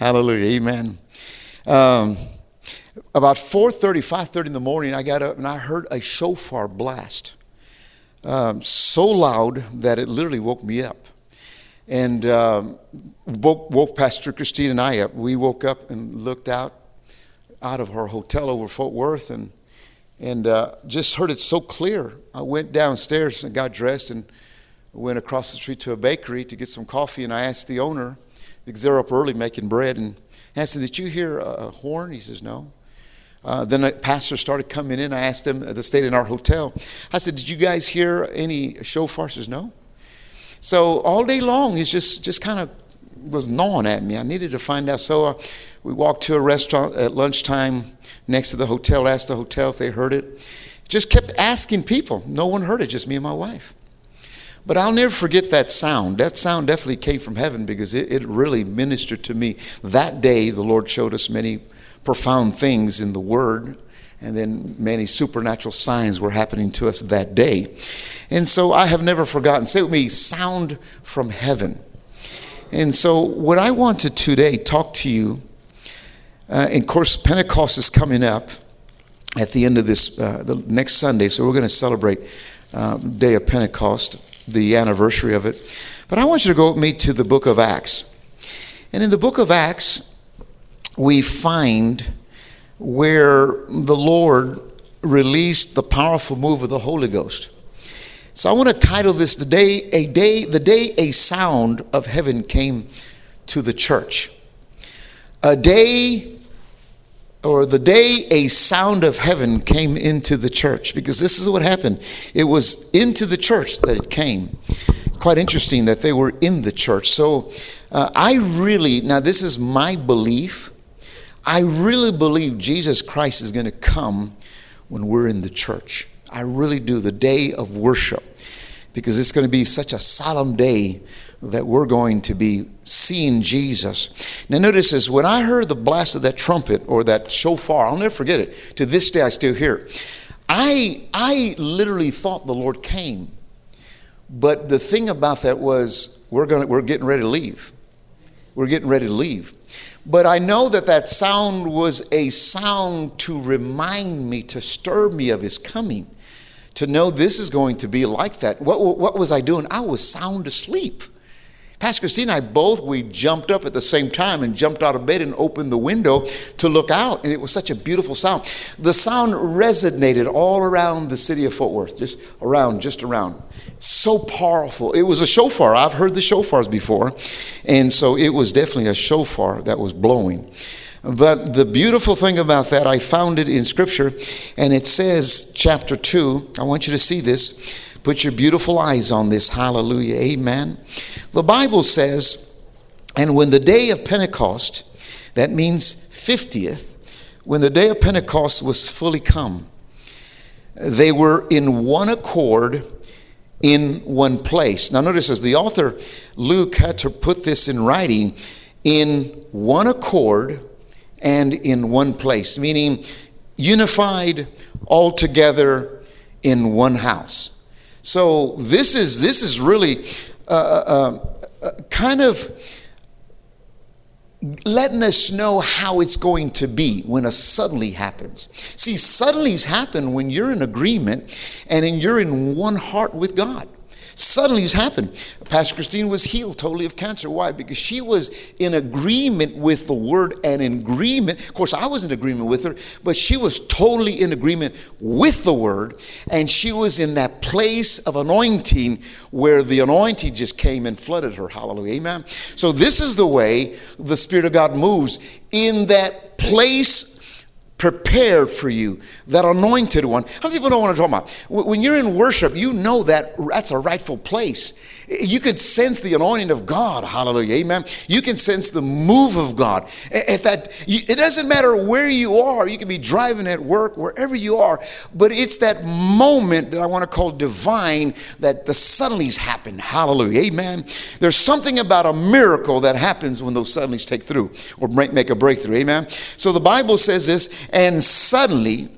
Hallelujah. Amen. Um, about 4.30, 5.30 in the morning, I got up and I heard a shofar blast. Um, so loud that it literally woke me up. And um, woke, woke Pastor Christine and I up. We woke up and looked out out of our hotel over Fort Worth and and uh, just heard it so clear. I went downstairs and got dressed and went across the street to a bakery to get some coffee. And I asked the owner, because they're up early making bread, and I him, Did you hear a horn? He says, No. Uh, then a pastor started coming in. I asked them, they stayed in our hotel. I said, Did you guys hear any shofar? He says, No. So all day long, he's just, just kind of was gnawing at me. I needed to find out. So uh, we walked to a restaurant at lunchtime next to the hotel, asked the hotel if they heard it. Just kept asking people. No one heard it, just me and my wife. But I'll never forget that sound. That sound definitely came from heaven because it, it really ministered to me. That day, the Lord showed us many profound things in the Word and then many supernatural signs were happening to us that day. And so I have never forgotten. Say with me, sound from heaven. And so, what I want to today talk to you uh, and of course, Pentecost is coming up at the end of this, uh, the next Sunday, so we're going to celebrate uh, Day of Pentecost, the anniversary of it. But I want you to go with me to the book of Acts. And in the book of Acts, we find where the Lord released the powerful move of the Holy Ghost. So I want to title this the day a day the day a sound of heaven came to the church. A day or the day a sound of heaven came into the church, because this is what happened. It was into the church that it came. It's quite interesting that they were in the church. So uh, I really, now this is my belief, I really believe Jesus Christ is going to come when we're in the church. I really do, the day of worship, because it's going to be such a solemn day that we're going to be seeing Jesus. Now, notice this when I heard the blast of that trumpet or that shofar, I'll never forget it. To this day, I still hear it. I, I literally thought the Lord came. But the thing about that was, we're, gonna, we're getting ready to leave. We're getting ready to leave. But I know that that sound was a sound to remind me, to stir me of his coming, to know this is going to be like that. What, what was I doing? I was sound asleep. Pastor Christine and I both, we jumped up at the same time and jumped out of bed and opened the window to look out. And it was such a beautiful sound. The sound resonated all around the city of Fort Worth, just around, just around. So powerful. It was a shofar. I've heard the shofars before. And so it was definitely a shofar that was blowing. But the beautiful thing about that, I found it in Scripture, and it says, chapter 2, I want you to see this. Put your beautiful eyes on this. Hallelujah. Amen. The Bible says, and when the day of Pentecost, that means 50th, when the day of Pentecost was fully come, they were in one accord in one place. Now, notice as the author Luke had to put this in writing in one accord and in one place, meaning unified all together in one house. So this is this is really uh, uh, uh, kind of letting us know how it's going to be when a suddenly happens. See, suddenlies happen when you're in agreement and you're in one heart with God. Suddenly it's happened. Pastor Christine was healed totally of cancer. Why? Because she was in agreement with the word and in agreement. Of course, I was in agreement with her, but she was totally in agreement with the word. And she was in that place of anointing where the anointing just came and flooded her. Hallelujah. Amen. So, this is the way the Spirit of God moves in that place prepared for you, that anointed one. How many people know what I'm talking about? When you're in worship, you know that that's a rightful place. You could sense the anointing of God. Hallelujah. Amen. You can sense the move of God. If that, it doesn't matter where you are. You can be driving at work, wherever you are. But it's that moment that I want to call divine that the suddenlies happen. Hallelujah. Amen. There's something about a miracle that happens when those suddenlies take through or make a breakthrough. Amen. So the Bible says this, and suddenly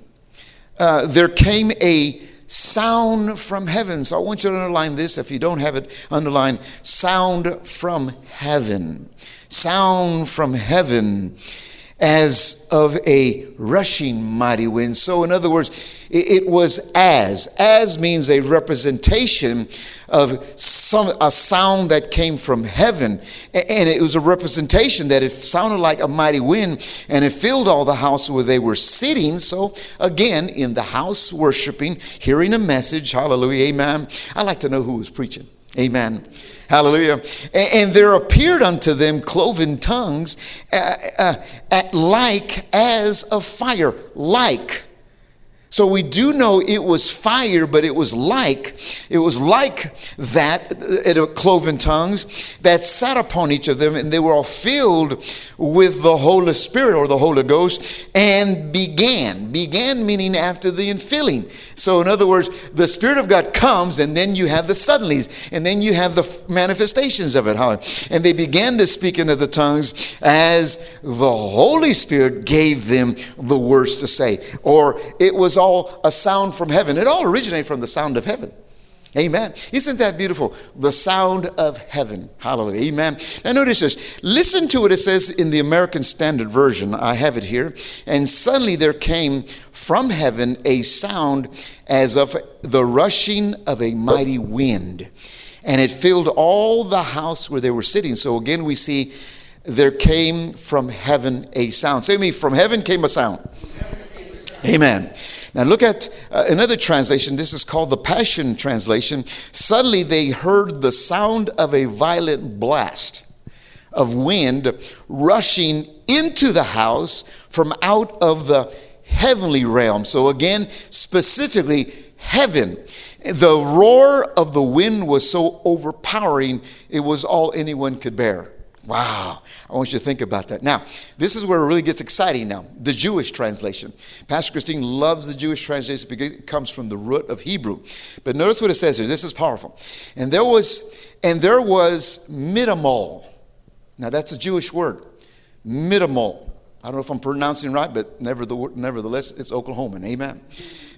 uh, there came a sound from heaven. So I want you to underline this. If you don't have it underlined, sound from heaven. Sound from heaven as of a rushing mighty wind. So, in other words, it, was as. As means a representation of some a sound that came from heaven, and it was a representation that it sounded like a mighty wind, and it filled all the house where they were sitting. So, again, in the house worshiping, hearing a message. Hallelujah, Amen. I like to know who was preaching. Amen. Hallelujah. And, there appeared unto them cloven tongues uh, uh, like as of fire. Like. So we do know it was fire, but it was like, it was like that, it, uh, cloven tongues that sat upon each of them, and they were all filled with the Holy Spirit or the Holy Ghost, and began. Began meaning after the infilling. So, in other words, the Spirit of God comes, and then you have the suddenlies, and then you have the manifestations of it. And they began to speak into the tongues as the Holy Spirit gave them the words to say, or it was all a sound from heaven. It all originated from the sound of heaven. Amen. Isn't that beautiful? The sound of heaven. Hallelujah. Amen. Now notice this. Listen to what it says in the American Standard Version. I have it here. And suddenly there came from heaven a sound as of the rushing of a mighty wind. And it filled all the house where they were sitting. So again, we see there came from heaven a sound. Say me, from heaven came a sound. Amen. Now look at uh, another translation. This is called the Passion Translation. Suddenly they heard the sound of a violent blast of wind rushing into the house from out of the heavenly realm. So again, specifically heaven. The roar of the wind was so overpowering, it was all anyone could bear. Wow. I want you to think about that. Now, this is where it really gets exciting now. The Jewish translation. Pastor Christine loves the Jewish translation because it comes from the root of Hebrew. But notice what it says here. This is powerful. And there was and there was midamol. Now that's a Jewish word. Midamol. I don't know if I'm pronouncing it right, but nevertheless, it's Oklahoman. Amen.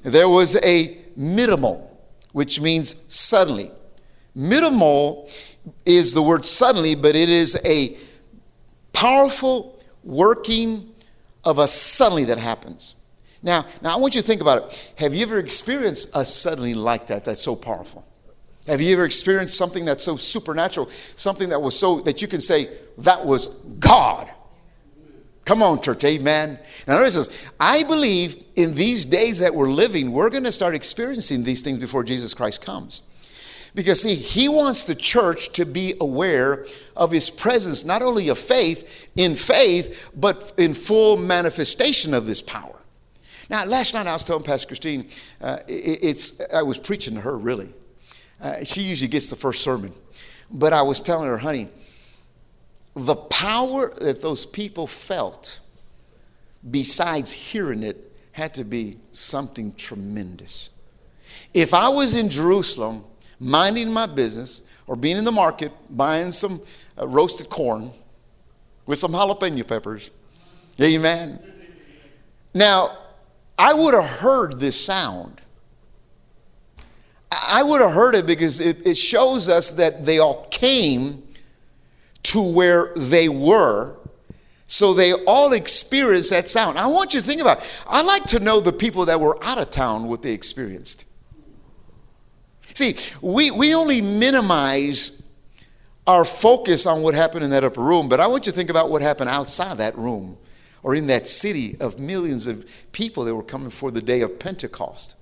There was a midamol, which means suddenly. Midamol is the word suddenly, but it is a powerful working of a suddenly that happens. Now, now I want you to think about it. Have you ever experienced a suddenly like that that's so powerful? Have you ever experienced something that's so supernatural, something that was so that you can say that was God? Come on, church, amen. Now, notice this. I believe in these days that we're living, we're going to start experiencing these things before Jesus Christ comes. Because, see, he wants the church to be aware of his presence, not only of faith, in faith, but in full manifestation of this power. Now, last night I was telling Pastor Christine, uh, it, it's, I was preaching to her, really. Uh, she usually gets the first sermon. But I was telling her, honey, the power that those people felt, besides hearing it, had to be something tremendous. If I was in Jerusalem, minding my business or being in the market buying some uh, roasted corn with some jalapeno peppers. Amen. Now, I would have heard this sound. I would have heard it because it, it shows us that they all came to where they were. So they all experienced that sound. I want you to think about it. I like to know the people that were out of town what they experienced. See, we, we only minimize our focus on what happened in that upper room, but I want you to think about what happened outside that room or in that city of millions of people that were coming for the day of Pentecost.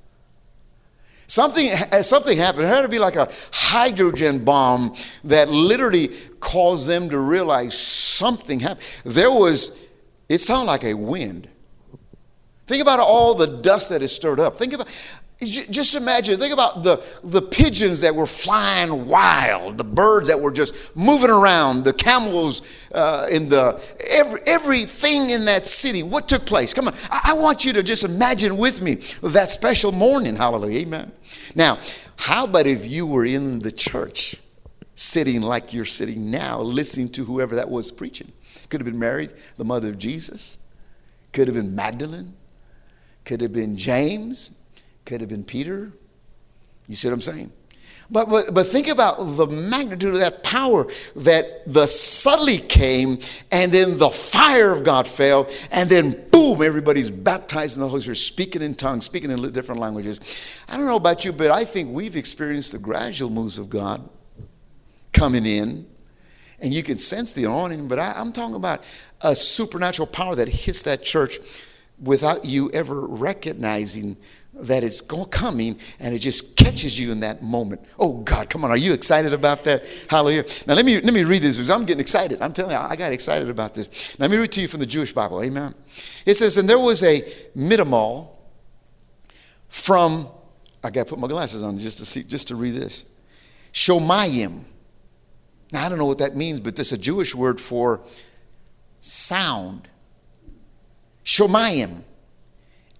Something, something happened. It had to be like a hydrogen bomb that literally caused them to realize something happened. There was, it sounded like a wind. Think about all the dust that is stirred up. Think about, just imagine, think about the, the pigeons that were flying wild, the birds that were just moving around, the camels uh, in the, every, everything in that city. What took place? Come on, I, I want you to just imagine with me that special morning. Hallelujah, amen. Now, how about if you were in the church, sitting like you're sitting now, listening to whoever that was preaching? Could have been Mary, the mother of Jesus, could have been Magdalene, could have been James, could have been Peter, You see what I'm saying? But, but, but think about the magnitude of that power that the suddenly came and then the fire of God fell and then boom, everybody's baptized in the Holy Spirit, speaking in tongues, speaking in different languages. I don't know about you, but I think we've experienced the gradual moves of God coming in and you can sense the anointing, but I, I'm talking about a supernatural power that hits that church without you ever recognizing that it's coming and it just catches you in that moment. Oh God, come on, are you excited about that? Hallelujah. Now let me let me read this because I'm getting excited. I'm telling you, I got excited about this. Now, let me read to you from the Jewish Bible. Amen. It says, and there was a mitamol from I gotta put my glasses on just to see just to read this. Shomayim. Now I don't know what that means, but this is a Jewish word for sound. Shomayim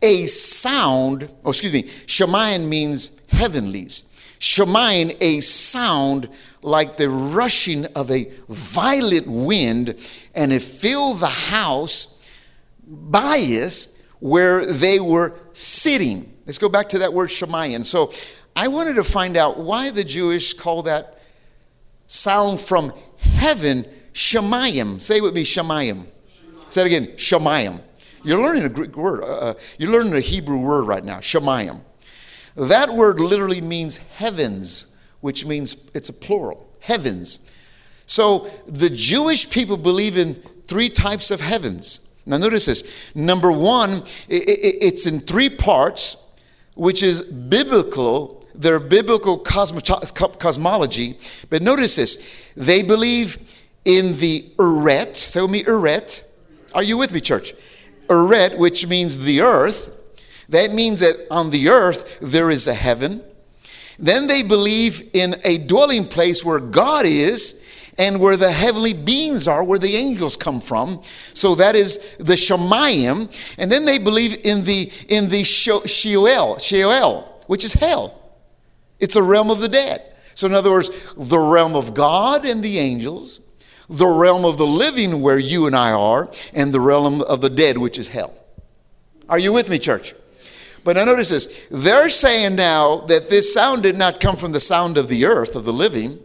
a sound, oh, excuse me, Shemayan means heavenlies. Shemayan, a sound like the rushing of a violent wind, and it filled the house bias where they were sitting. Let's go back to that word Shemayan. So I wanted to find out why the Jewish call that sound from heaven Shemayim. Say with me, Shemayim. Say it again, Shemayim. You're learning a Greek word. Uh, uh, you're learning a Hebrew word right now, shemayim. That word literally means heavens, which means it's a plural, heavens. So the Jewish people believe in three types of heavens. Now, notice this. Number one, it's in three parts, which is biblical. Their biblical cosmology. But notice this. They believe in the Eret. Say with me, Eret. Are you with me, church? Eret, which means the earth. That means that on the earth there is a heaven. Then they believe in a dwelling place where God is and where the heavenly beings are, where the angels come from. So that is the Shemayim. And then they believe in the in the Sheol, Sheol, which is hell. It's a realm of the dead. So in other words, the realm of God and the angels, the realm of the living where you and I are, and the realm of the dead, which is hell. Are you with me, church? But now notice this. They're saying now that this sound did not come from the sound of the earth, of the living.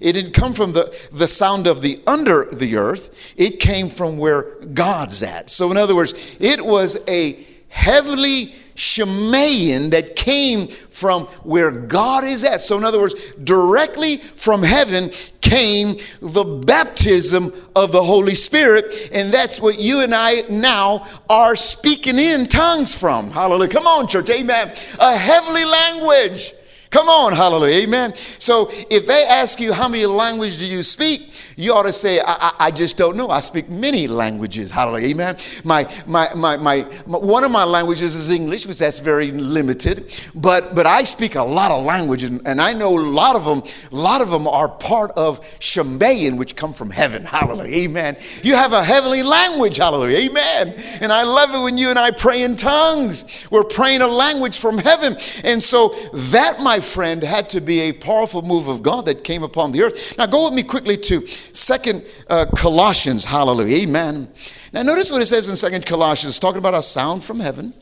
It didn't come from the, the sound of the under the earth. It came from where God's at. So, in other words, it was a heavenly Shemayan that came from where God is at. So, in other words, directly from heaven came the baptism of the Holy Spirit, and that's what you and I now are speaking in tongues from. Hallelujah. Come on, church. Amen. A heavenly language. Come on, hallelujah, amen. So if they ask you how many languages do you speak, you ought to say, I, I, I, just don't know. I speak many languages. Hallelujah. Amen. My, my, my, my, one of my languages is English, which that's very limited. But, but I speak a lot of languages, and I know a lot of them, a lot of them are part of Shembayan, which come from heaven. Hallelujah. Amen. You have a heavenly language. Hallelujah. Amen. And I love it when you and I pray in tongues. We're praying a language from heaven. And so that, my friend, had to be a powerful move of God that came upon the earth. Now go with me quickly to Second uh, Colossians, hallelujah, amen. Now notice what it says in Second Colossians, talking about a sound from heaven.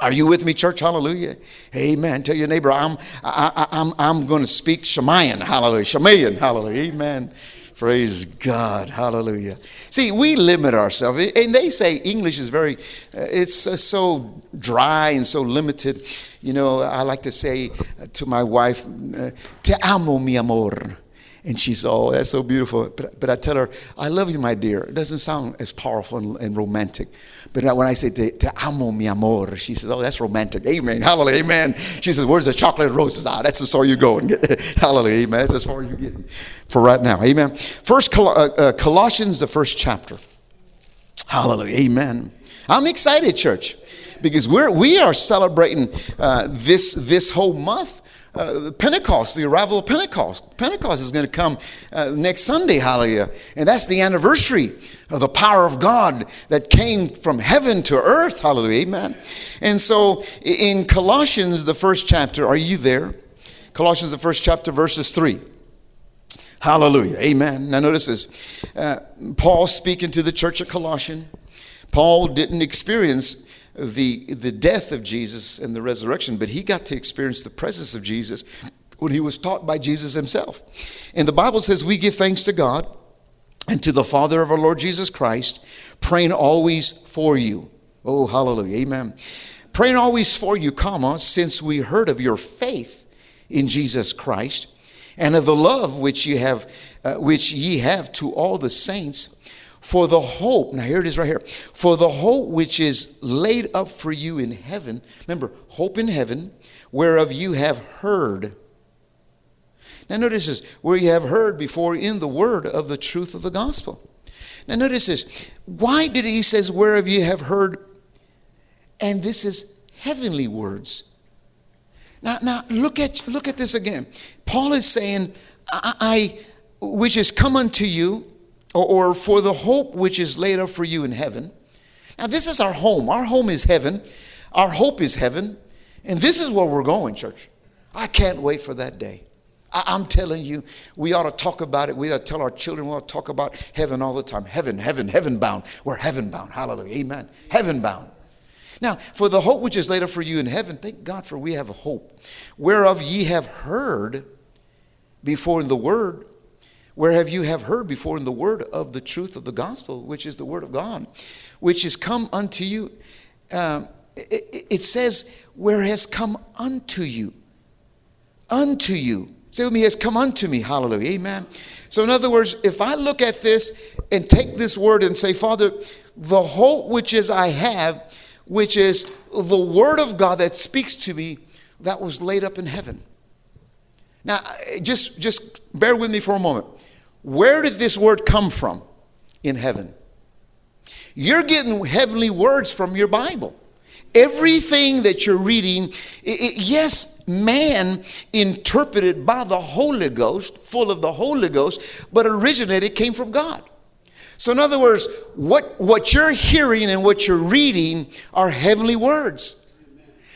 Are you with me, church? Hallelujah. Amen. Tell your neighbor, I'm, I, I, I'm, I'm going to speak Shemayan. Hallelujah. Shemayan. Hallelujah. Amen. Praise God. Hallelujah. See, we limit ourselves. And they say English is very, uh, it's uh, so dry and so limited. You know, I like to say to my wife, uh, Te amo, mi amor. And she said, Oh, that's so beautiful. But, but I tell her, I love you, my dear. It doesn't sound as powerful and, and romantic. But when I say, te, te, amo, mi amor, she says, Oh, that's romantic. Amen. Hallelujah. Amen. She says, Where's the chocolate roses? Ah, that's as far you go. Hallelujah. Amen. That's as far as you get for right now. Amen. First, Col- uh, uh, Colossians, the first chapter. Hallelujah. Amen. I'm excited, church, because we're, we are celebrating uh, this, this whole month uh, Pentecost, the arrival of Pentecost. Pentecost is going to come uh, next Sunday, hallelujah. And that's the anniversary of the power of God that came from heaven to earth, hallelujah, amen. And so in Colossians, the first chapter, are you there? Colossians, the first chapter, verses 3. Hallelujah, amen. Now notice this. Uh, Paul speaking to the church of Colossian. Paul didn't experience the, the death of Jesus and the resurrection, but he got to experience the presence of Jesus when he was taught by Jesus himself. And the Bible says we give thanks to God and to the Father of our Lord Jesus Christ, praying always for you. Oh, hallelujah. Amen. Praying always for you, comma, since we heard of your faith in Jesus Christ and of the love which you have, uh, which ye have to all the saints for the hope, now here it is right here. For the hope which is laid up for you in heaven. Remember, hope in heaven, whereof you have heard. Now notice this, where you have heard before in the word of the truth of the gospel. Now notice this. Why did he says whereof you have heard? And this is heavenly words. Now, now look at look at this again. Paul is saying, I, I which is come unto you or, or for the hope which is laid up for you in heaven. Now, this is our home. Our home is heaven. Our hope is heaven. And this is where we're going, church. I can't wait for that day. I, am telling you, we ought to talk about it. We ought to tell our children, we ought to talk about heaven all the time. Heaven, heaven, heaven bound. We're heaven bound. Hallelujah. Amen. Heaven bound. Now, for the hope which is laid up for you in heaven, thank God for we have a hope, whereof ye have heard before the word where have you have heard before in the word of the truth of the gospel, which is the word of God, which is come unto you. Um, it, it, says, where has come unto you. Unto you. Say with me, has come unto me. Hallelujah. Amen. So, in other words, if I look at this and take this word and say, Father, the hope which is I have, which is the word of God that speaks to me, that was laid up in heaven. Now, just, just bear with me for a moment. Where did this word come from? In heaven. You're getting heavenly words from your Bible. Everything that you're reading, it, it, yes, man interpreted by the Holy Ghost, full of the Holy Ghost, but originated came from God. So, in other words, what, what you're hearing and what you're reading are heavenly words.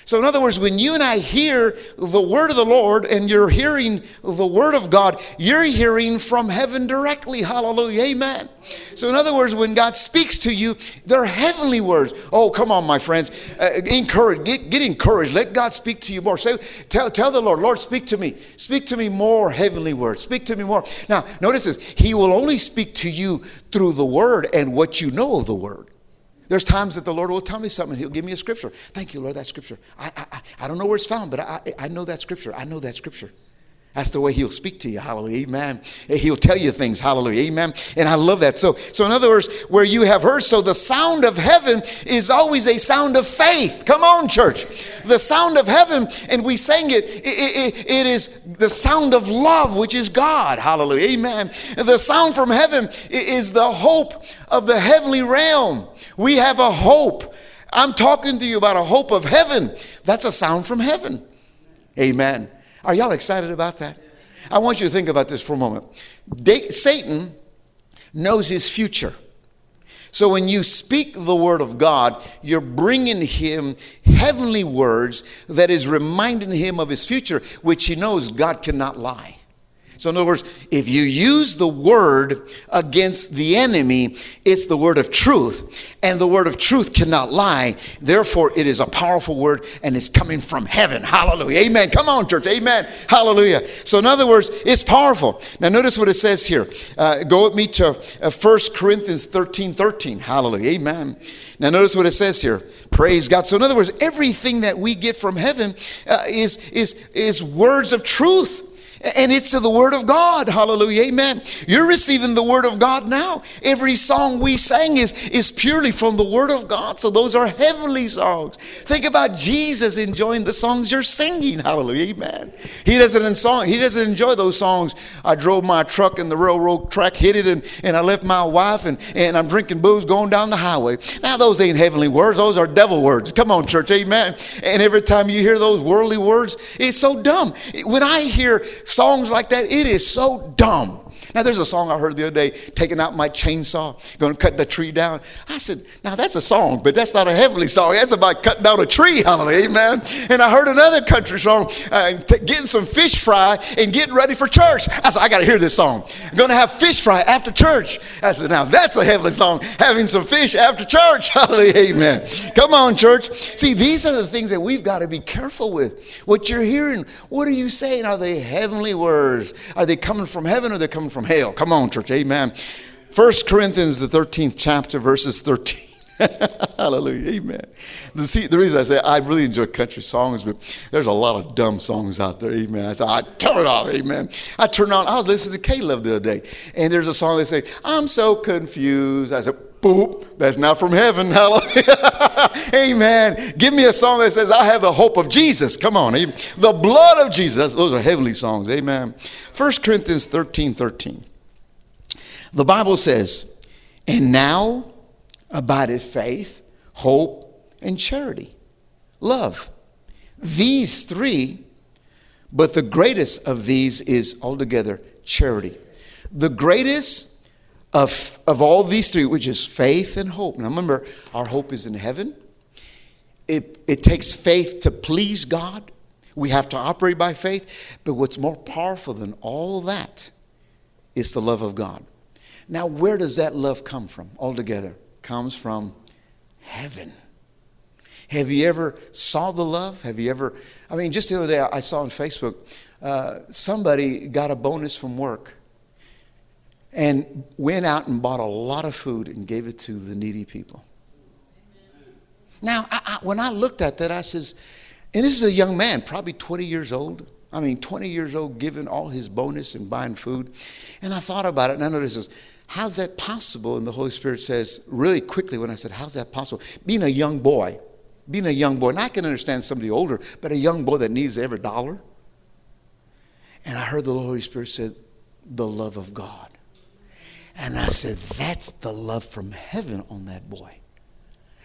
So, in other words, when you and I hear the word of the Lord and you're hearing the word of God, you're hearing from heaven directly. Hallelujah. Amen. So, in other words, when God speaks to you, they're heavenly words. Oh, come on, my friends. Uh, encourage, get, get encouraged. Let God speak to you more. Say, tell, tell the Lord, Lord, speak to me. Speak to me more heavenly words. Speak to me more. Now, notice this He will only speak to you through the word and what you know of the word. There's times that the Lord will tell me something. He'll give me a scripture. Thank you, Lord, that scripture. I, I, I don't know where it's found, but I, I know that scripture. I know that scripture. That's the way he'll speak to you. Hallelujah. Amen. He'll tell you things. Hallelujah. Amen. And I love that. So, so in other words, where you have heard, so the sound of heaven is always a sound of faith. Come on, church. The sound of heaven, and we sang it, it, it, it is the sound of love, which is God. Hallelujah. Amen. The sound from heaven is the hope of the heavenly realm. We have a hope. I'm talking to you about a hope of heaven. That's a sound from heaven. Amen. Are y'all excited about that? I want you to think about this for a moment. Satan knows his future. So when you speak the word of God, you're bringing him heavenly words that is reminding him of his future, which he knows God cannot lie. So, in other words, if you use the word against the enemy, it's the word of truth. And the word of truth cannot lie. Therefore, it is a powerful word and it's coming from heaven. Hallelujah. Amen. Come on, church. Amen. Hallelujah. So, in other words, it's powerful. Now, notice what it says here. Uh, go with me to uh, 1 Corinthians 13 13. Hallelujah. Amen. Now, notice what it says here. Praise God. So, in other words, everything that we get from heaven uh, is, is, is words of truth and it's the Word of God. Hallelujah. Amen. You're receiving the Word of God now. Every song we sang is, is purely from the Word of God. So those are heavenly songs. Think about Jesus enjoying the songs you're singing. Hallelujah. Amen. He doesn't, song, he doesn't enjoy those songs. I drove my truck in the railroad track, hit it, and, and I left my wife, and, and I'm drinking booze going down the highway. Now, those ain't heavenly words. Those are devil words. Come on, church. Amen. And every time you hear those worldly words, it's so dumb. When I hear songs like that, it is so dumb. Now, there's a song I heard the other day, taking out my chainsaw, going to cut the tree down. I said, now that's a song, but that's not a heavenly song. That's about cutting down a tree, hallelujah, amen. And I heard another country song, uh, t- getting some fish fry and getting ready for church. I said, I got to hear this song. I'm going to have fish fry after church. I said, now that's a heavenly song, having some fish after church, hallelujah, amen. Come on, church. See, these are the things that we've got to be careful with. What you're hearing, what are you saying? Are they heavenly words? Are they coming from heaven or are they coming from hell? Come on, church. Amen. First Corinthians, the 13th chapter, verses 13. Hallelujah. Amen. The, see, the reason I say I really enjoy country songs, but there's a lot of dumb songs out there. Amen. I said, I turn it off. Amen. I turned on, I was listening to K-Love the other day, and there's a song they say, I'm so confused. I said, boop, that's not from heaven. Hallelujah. Amen. Give me a song that says, I have the hope of Jesus. Come on. The blood of Jesus. Those are heavenly songs. Amen. 1 Corinthians 13 13. The Bible says, and now abideth faith, hope, and charity. Love. These three, but the greatest of these is altogether charity. The greatest of, of all these three, which is faith and hope. Now remember, our hope is in heaven. It, it takes faith to please God. We have to operate by faith. But what's more powerful than all that is the love of God. Now, where does that love come from altogether? Comes from heaven. Have you ever saw the love? Have you ever? I mean, just the other day I saw on Facebook uh, somebody got a bonus from work and went out and bought a lot of food and gave it to the needy people. Now, I, I, when I looked at that, I says, and this is a young man, probably 20 years old. I mean, 20 years old, giving all his bonus and buying food. And I thought about it, and I noticed this. How's that possible? And the Holy Spirit says, really quickly, when I said, How's that possible? Being a young boy, being a young boy, and I can understand somebody older, but a young boy that needs every dollar. And I heard the Holy Spirit said, The love of God. And I said, That's the love from heaven on that boy.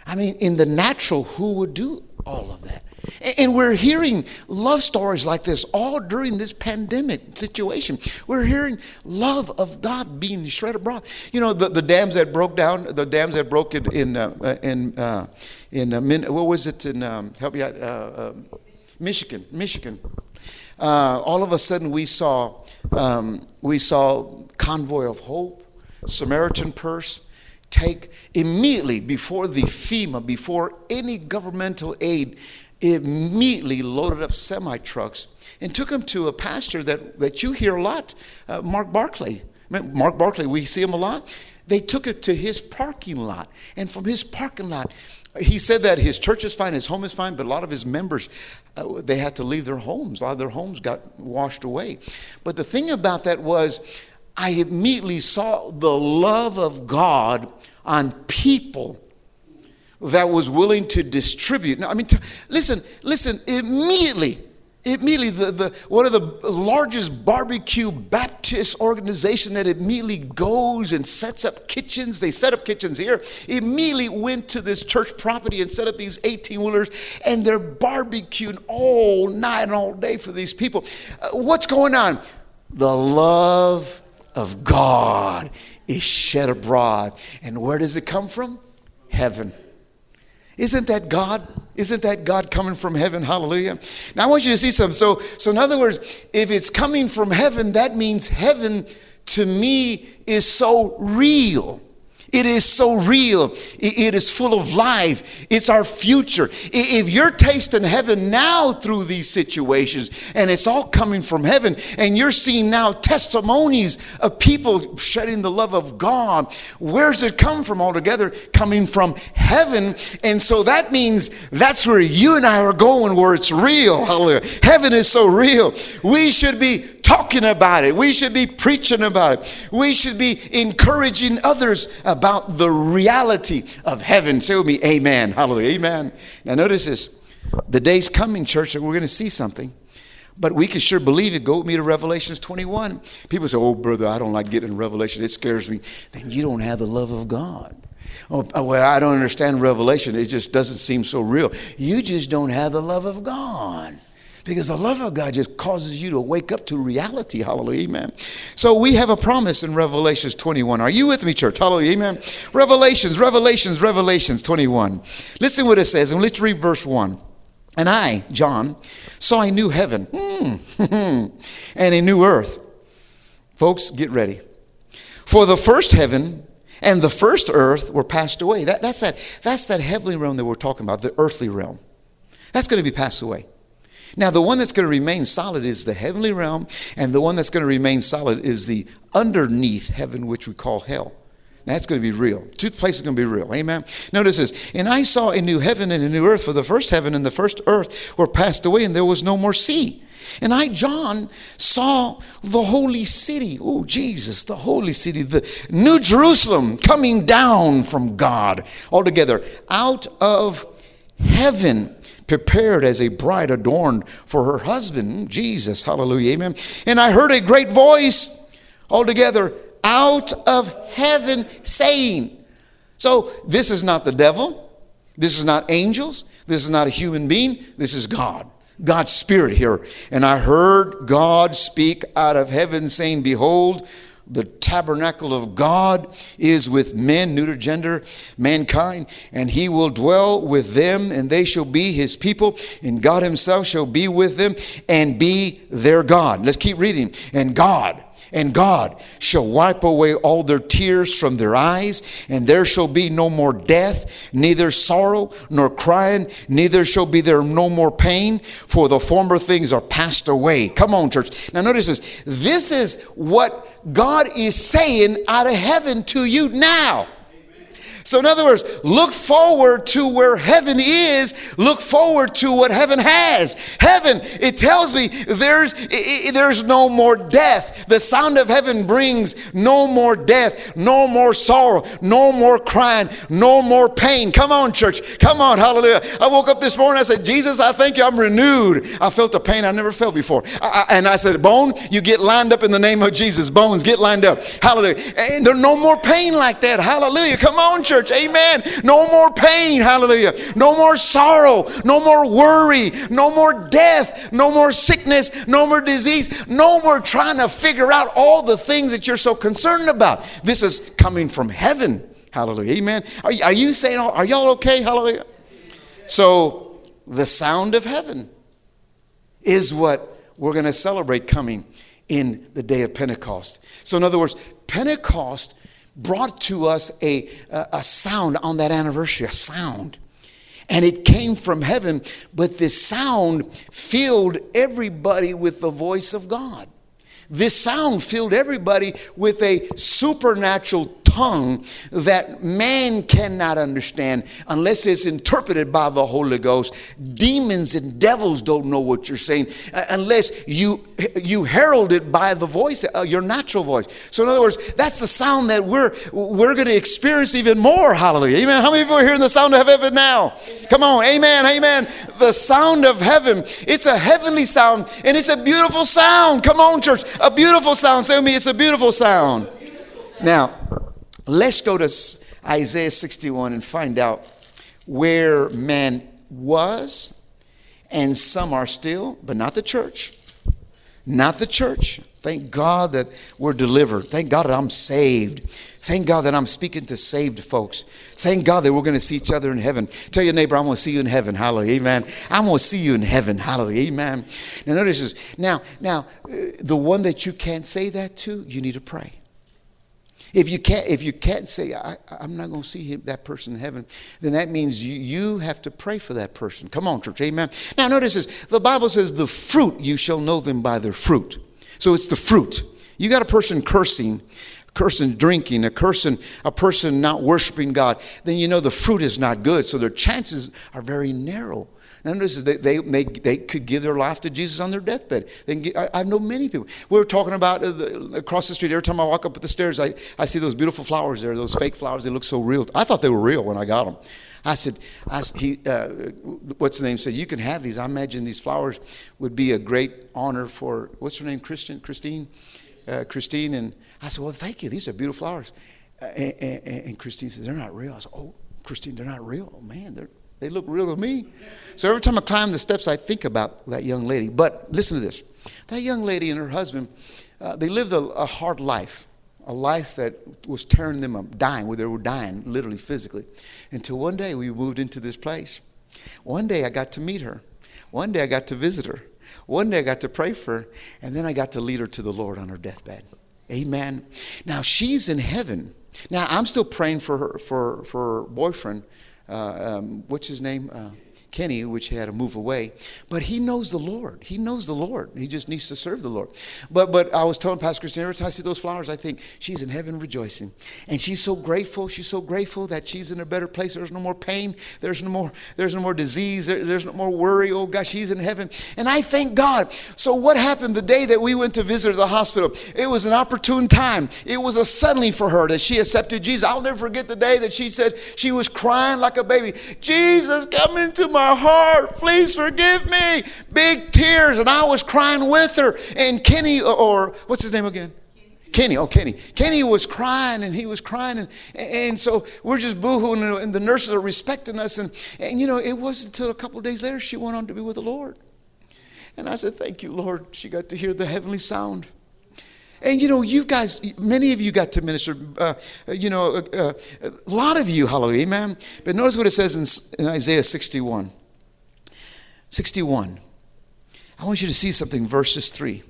I mean, in the natural, who would do all of that? And we're hearing love stories like this all during this pandemic situation. We're hearing love of God being spread abroad. You know, the, the dams that broke down, the dams that broke in, in, uh, in, uh, in uh, what was it in, um, help me out, uh, um, Michigan, Michigan. Uh, all of a sudden we saw, um, we saw Convoy of Hope, Samaritan Purse, take immediately before the FEMA, before any governmental aid, immediately loaded up semi trucks and took them to a pastor that, that you hear a lot, uh, Mark Barclay. Mark Barclay, we see him a lot. They took it to his parking lot. And from his parking lot, he said that his church is fine, his home is fine, but a lot of his members, uh, they had to leave their homes. A lot of their homes got washed away. But the thing about that was, I immediately saw the love of God on people that was willing to distribute. Now, I mean, t- listen, listen, immediately, immediately, the, the, one of the largest barbecue Baptist organization that immediately goes and sets up kitchens, they set up kitchens here, immediately went to this church property and set up these 18 wheelers, and they're barbecuing all night and all day for these people. Uh, what's going on? The love of God is shed abroad. And where does it come from? Heaven. Isn't that God? Isn't that God coming from heaven? Hallelujah. Now I want you to see something. So, so in other words, if it's coming from heaven, that means heaven to me is so real. It is so real. It is full of life. It's our future. If you're tasting heaven now through these situations, and it's all coming from heaven, and you're seeing now testimonies of people shedding the love of God, where's it come from altogether? Coming from heaven. And so that means that's where you and I are going, where it's real. Hallelujah. Heaven is so real. We should be talking about it. We should be preaching about it. We should be encouraging others about the reality of heaven. Say with me, Amen. Hallelujah. Amen. Now, notice this. The day's coming, church, and we're going to see something. But we can sure believe it. Go with me to Revelations 21. People say, Oh, brother, I don't like getting in Revelation. It scares me. Then you don't have the love of God. Oh, uh, well, I don't understand Revelation. It just doesn't seem so real. You just don't have the love of God. Because the love of God just causes you to wake up to reality. Hallelujah. Amen. So we have a promise in Revelations 21. Are you with me, church? Hallelujah. Amen. Revelations, Revelations, Revelations 21. Listen what it says, and let's read verse 1. And I, John, saw a new heaven hmm, and a new earth. Folks, get ready. For the first heaven and the first earth were passed away. That, that's, that, that's that heavenly realm that we're talking about, the earthly realm. That's going to be passed away. Now, the one that's going to remain solid is the heavenly realm, and the one that's going to remain solid is the underneath heaven, which we call hell. Now, that's going to be real. Two places going to be real. Amen. Notice this. And I saw a new heaven and a new earth, for the first heaven and the first earth were passed away, and there was no more sea. And I, John, saw the holy city. Oh, Jesus, the holy city, the New Jerusalem coming down from God altogether out of heaven prepared as a bride adorned for her husband, Jesus. Hallelujah. Amen. And I heard a great voice altogether out of heaven saying, So this is not the devil. This is not angels. This is not a human being. This is God. God's Spirit here. And I heard God speak out of heaven, saying, Behold, the tabernacle of God is with men, neuter gender, mankind, and he will dwell with them, and they shall be his people, and God himself shall be with them and be their God. Let's keep reading. And God and God shall wipe away all their tears from their eyes, and there shall be no more death, neither sorrow nor crying, neither shall be there no more pain, for the former things are passed away. Come on, church. Now, notice this. This is what God is saying out of heaven to you now. So, in other words, look forward to where heaven is. Look forward to what heaven has. Heaven, it tells me there's, it, there's no more death. The sound of heaven brings no more death, no more sorrow, no more crying, no more pain. Come on, church. Come on. Hallelujah. I woke up this morning. I said, Jesus, I thank you. I'm renewed. I felt the pain I never felt before. I, I, and I said, Bone, you get lined up in the name of Jesus. Bones, get lined up. Hallelujah. And there's no more pain like that. Hallelujah. Come on, church. Amen. No more pain. Hallelujah. No more sorrow. No more worry. No more death. No more sickness. No more disease. No more trying to figure out all the things that you're so concerned about. This is coming from heaven. Hallelujah. Amen. Are, are you saying, are y'all okay? Hallelujah. So, the sound of heaven is what we're going to celebrate coming in the day of Pentecost. So, in other words, Pentecost brought to us a, a sound on that anniversary, a sound. And it came from heaven, but this sound filled everybody with the voice of God. This sound filled everybody with a supernatural tongue that man cannot understand unless it's interpreted by the Holy Ghost. Demons and devils don't know what you're saying uh, unless you you herald it by the voice, uh, your natural voice. So in other words, that's the sound that we're we're going to experience even more. Hallelujah. Amen. How many people are hearing the sound of heaven now? Come on. Amen. Amen. The sound of heaven. It's a heavenly sound and it's a beautiful sound. Come on, church. A beautiful sound. Say with me, it's a beautiful sound. Now, Let's go to Isaiah 61 and find out where man was, and some are still, but not the church. Not the church. Thank God that we're delivered. Thank God that I'm saved. Thank God that I'm speaking to saved folks. Thank God that we're going to see each other in heaven. Tell your neighbor, I'm going to see you in heaven. Hallelujah. Amen. I'm going to see you in heaven. Hallelujah. Amen. Now notice this. Now, now, uh, the one that you can't say that to, you need to pray. If you can't, if you can't say, I, am not going to see him, that person in heaven, then that means you, you have to pray for that person. Come on, church, amen. Now, notice this the Bible says, The fruit, you shall know them by their fruit. So it's the fruit. You got a person cursing, person drinking, a person, a person not worshiping God, then you know the fruit is not good. So their chances are very narrow. Notice they, they, they, they, could give their life to Jesus on their deathbed. They get, I, I, know many people. We were talking about uh, the, across the street. Every time I walk up the stairs, I, I see those beautiful flowers there, those fake flowers. They look so real. I thought they were real when I got them. I said, I, he, uh, what's the name? Said, you can have these. I imagine these flowers would be a great honor for, what's her name? Christian? Christine? Uh, Christine. And I said, well, thank you. These are beautiful flowers. Uh, and, and, and Christine says, they're not real. I said, oh, Christine, they're not real. Oh, man, they're They look real to me. So every time I climb the steps, I think about that young lady. But listen to this that young lady and her husband, uh, they lived a, a hard life a life that was tearing them up, dying, where they were dying, literally, physically. Until one day we moved into this place. One day I got to meet her. One day I got to visit her. One day I got to pray for her. And then I got to lead her to the Lord on her deathbed. Amen. Now she's in heaven. Now I'm still praying for her, for, for her boyfriend. Uh, um, what's his name? Uh, Kenny, which had to move away. But he knows the Lord. He knows the Lord. He just needs to serve the Lord. But but I was telling Pastor Christine, every time I see those flowers, I think she's in heaven rejoicing. And she's so grateful. She's so grateful that she's in a better place. There's no more pain. There's no more, there's no more disease. There, there's no more worry. Oh gosh, she's in heaven. And I thank God. So what happened the day that we went to visit the hospital? It was an opportune time. It was a suddenly for her that she accepted Jesus. I'll never forget the day that she said she was crying like a baby. Jesus, come into my my heart. Please forgive me. Big tears. And I was crying with her. And Kenny, uh, or what's his name again? Kenny, oh, Kenny. Kenny was crying and he was crying. And, and so we're just boohooing, and the nurses are respecting us. And, and you know, it wasn't until a couple days later she went on to be with the Lord. And I said, Thank you, Lord. She got to hear the heavenly sound. And you know, you guys, many of you got to minister. Uh, you know, uh, uh, a lot of you, hallelujah, amen. But notice what it says in, in, Isaiah 61. 61. I want you to see something, verses 3.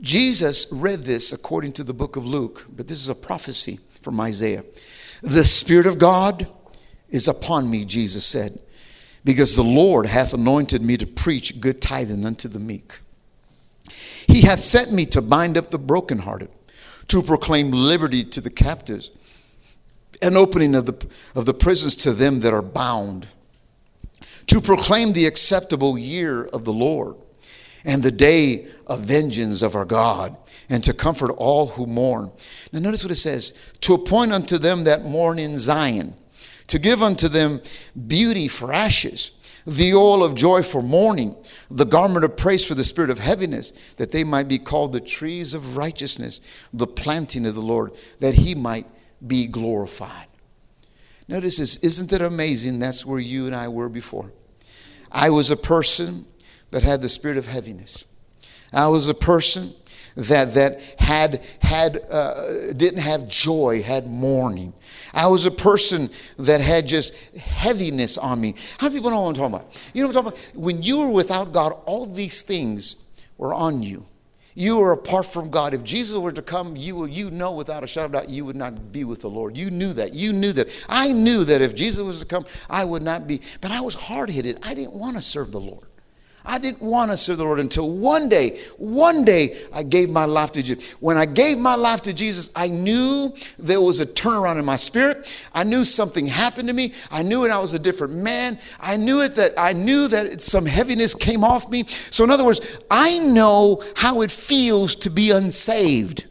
Jesus read this according to the book of Luke, but this is a prophecy from Isaiah. The Spirit of God is upon me, Jesus said, because the Lord hath anointed me to preach good tidings unto the meek. He hath sent me to bind up the brokenhearted, to proclaim liberty to the captives, and opening of the, of the prisons to them that are bound, to proclaim the acceptable year of the Lord, and the day of vengeance of our God, and to comfort all who mourn. Now, notice what it says to appoint unto them that mourn in Zion, to give unto them beauty for ashes the oil of joy for mourning, the garment of praise for the spirit of heaviness, that they might be called the trees of righteousness, the planting of the Lord, that he might be glorified. Notice this, isn't it amazing? That's where you and I were before. I was a person that had the spirit of heaviness. I was a person that that had had uh, didn't have joy, had mourning. I was a person that had just heaviness on me. How many people know what I'm talking about? You know what I'm talking about? When you were without God, all these things were on you. You were apart from God. If Jesus were to come, you you know without a shadow of doubt you would not be with the Lord. You knew that. You knew that. I knew that if Jesus was to come, I would not be. But I was hard headed. I didn't want to serve the Lord. I didn't want to serve the Lord until one day, one day I gave my life to Jesus. When I gave my life to Jesus, I knew there was a turnaround in my spirit. I knew something happened to me. I knew it I was a different man. I knew it that I knew that some heaviness came off me. So in other words, I know how it feels to be unsaved.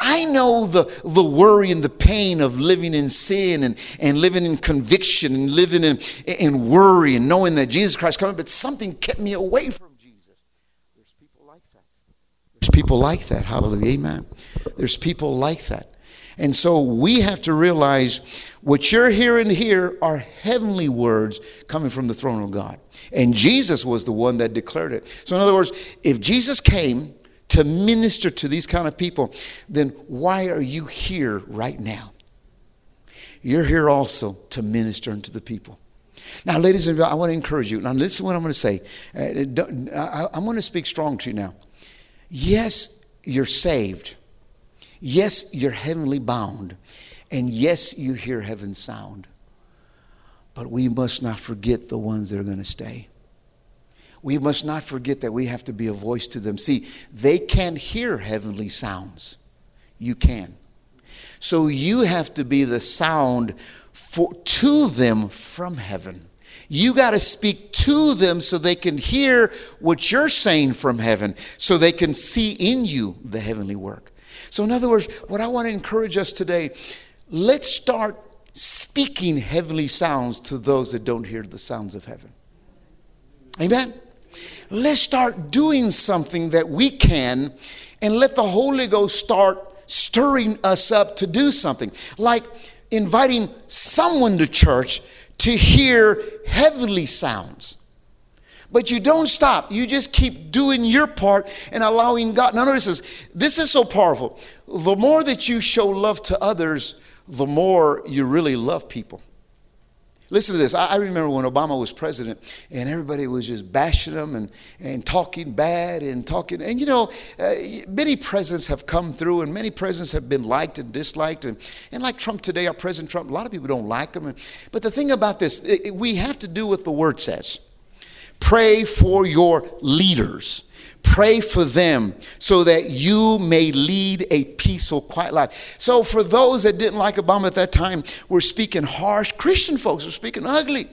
I know the, the worry and the pain of living in sin and, and living in conviction and living in, in worry and knowing that Jesus Christ coming, but something kept me away from Jesus. There's people like that. There's people like that. Hallelujah. Amen. There's people like that. And so we have to realize what you're hearing here are heavenly words coming from the throne of God. And Jesus was the one that declared it. So, in other words, if Jesus came to minister to these kind of people, then why are you here right now? You're here also to minister unto the people. Now, ladies and gentlemen, I want to encourage you. Now, listen to what I'm going to say. Uh, I'm going to speak strong to you now. Yes, you're saved. Yes, you're heavenly bound. And yes, you hear heaven's sound. But we must not forget the ones that are going to stay we must not forget that we have to be a voice to them. See, they can't hear heavenly sounds. You can. So you have to be the sound for, to them from heaven. You got to speak to them so they can hear what you're saying from heaven, so they can see in you the heavenly work. So, in other words, what I want to encourage us today, let's start speaking heavenly sounds to those that don't hear the sounds of heaven. Amen. Let's start doing something that we can and let the Holy Ghost start stirring us up to do something. Like inviting someone to church to hear heavenly sounds. But you don't stop. You just keep doing your part and allowing God. Now, notice this. This is so powerful. The more that you show love to others, the more you really love people. Listen to this. I, remember when Obama was president and everybody was just bashing him and, and talking bad and talking. And you know, uh, many presidents have come through and many presidents have been liked and disliked. And, and like Trump today, our President Trump, a lot of people don't like him. But the thing about this, it, we have to do what the word says pray for your leaders. Pray for them so that you may lead a peaceful, quiet life. So, for those that didn't like Obama at that time, were speaking harsh. Christian folks were speaking ugly.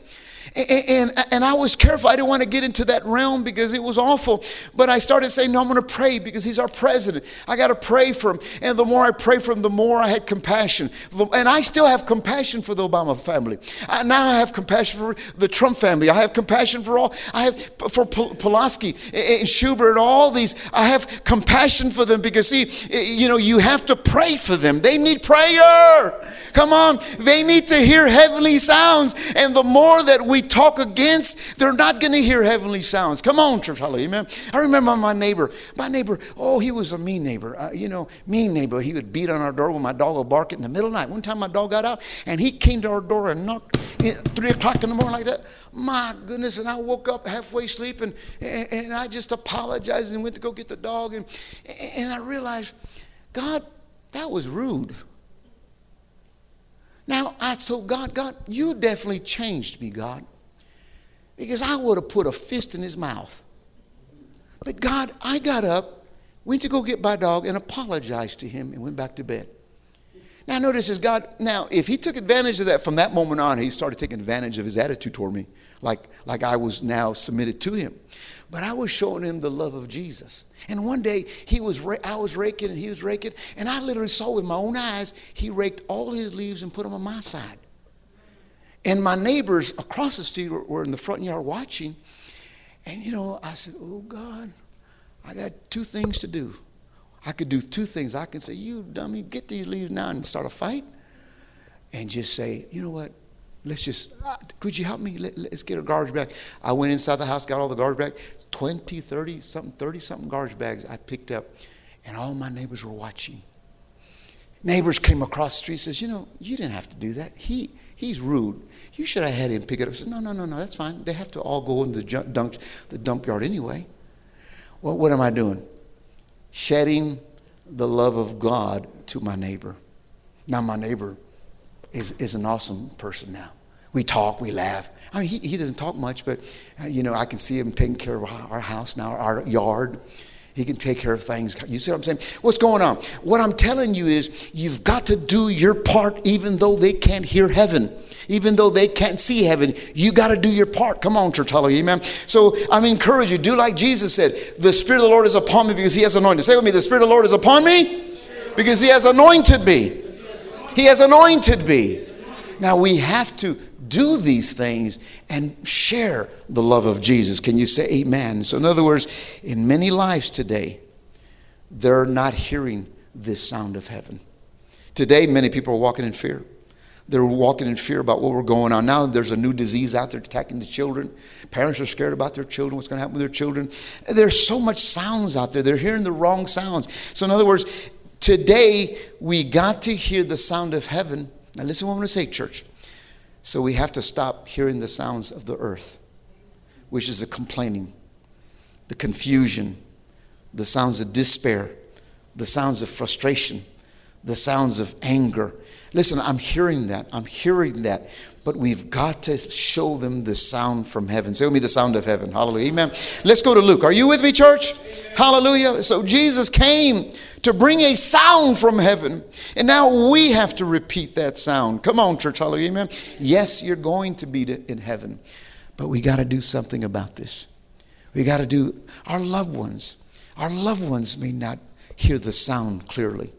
And, and, I was careful. I didn't want to get into that realm because it was awful. But I started saying, No, I'm going to pray because he's our president. I got to pray for him. And the more I pray for him, the more I had compassion. And I still have compassion for the Obama family. I, now I have compassion for the Trump family. I have compassion for all. I have for Pelosi and Schumer and all these. I have compassion for them because, see, eh, you know, you have to pray for them. They need prayer. Come on. They need to hear heavenly sounds. And the more that we talk against, they're not going to hear heavenly sounds. Come on, church. Hallelujah. Amen. I remember my neighbor. My neighbor, oh, he was a mean neighbor. Uh, you know, mean neighbor. He would beat on our door when my dog would bark in the middle of the night. One time my dog got out and he came to our door and knocked at 3 o'clock in the morning like that. My goodness. And I woke up halfway asleep and, and, and I just apologized and went to go get the dog. And, and I realized, God, that was rude. Now, I told God, God, you definitely changed me, God. Because I would have put a fist in his mouth. But God, I got up, went to go get my dog, and apologized to him and went back to bed. Now, notice is God, now, if he took advantage of that from that moment on, he started taking advantage of his attitude toward me, like, like I was now submitted to him. But I was showing him the love of Jesus. And one day he was I was raking and he was raking, and I literally saw with my own eyes he raked all his leaves and put them on my side. And my neighbors across the street were in the front yard watching. And you know, I said, "Oh God, I got two things to do. I could do two things. I can say, "You dummy, get these leaves now and start a fight," and just say, "You know what? Let's just, uh, could you help me? Let, us get a garbage bag. I went inside the house, got all the garbage bags, 20, 30, something, 30 something garbage bags I picked up, and all my neighbors were watching. Neighbors came across the street says, you know, you didn't have to do that. He, he's rude. You should have had him pick it up. I said, no, no, no, no, that's fine. They have to all go in the junk, dump, the dump yard anyway. Well, what am I doing? Shedding the love of God to my neighbor. Now, my neighbor is, is an awesome person now. We talk, we laugh. I mean, he, he doesn't talk much, but, uh, you know, I can see him taking care of our house now, our yard. He can take care of things. You see what I'm saying? What's going on? What I'm telling you is you've got to do your part even though they can't hear heaven. Even though they can't see heaven, you got to do your part. Come on, church, hallelujah, amen. So I'm encourage you, do like Jesus said, the Spirit of the Lord is upon me because He has anointed. Say with me, the Spirit of the Lord is upon me because He has anointed me. He has anointed me. Now we have to do these things and share the love of Jesus. Can you say amen? So, in other words, in many lives today, they're not hearing this sound of heaven. Today, many people are walking in fear. They're walking in fear about what we're going on. Now there's a new disease out there attacking the children. Parents are scared about their children, what's going to happen with their children. There's so much sounds out there. They're hearing the wrong sounds. So, in other words, today we got to hear the sound of heaven. Now, listen what I'm going to say, church. So we have to stop hearing the sounds of the earth, which is the complaining, the confusion, the sounds of despair, the sounds of frustration, the sounds of anger. Listen, I'm hearing that. I'm hearing that. But we've got to show them the sound from heaven. Show me the sound of heaven. Hallelujah. Amen. Let's go to Luke. Are you with me, church? Amen. Hallelujah. So Jesus came to bring a sound from heaven. And now we have to repeat that sound. Come on, church, hallelujah, amen. Yes, you're going to be in heaven, but we got to do something about this. We got to do, our loved ones, our loved ones may not hear the sound clearly,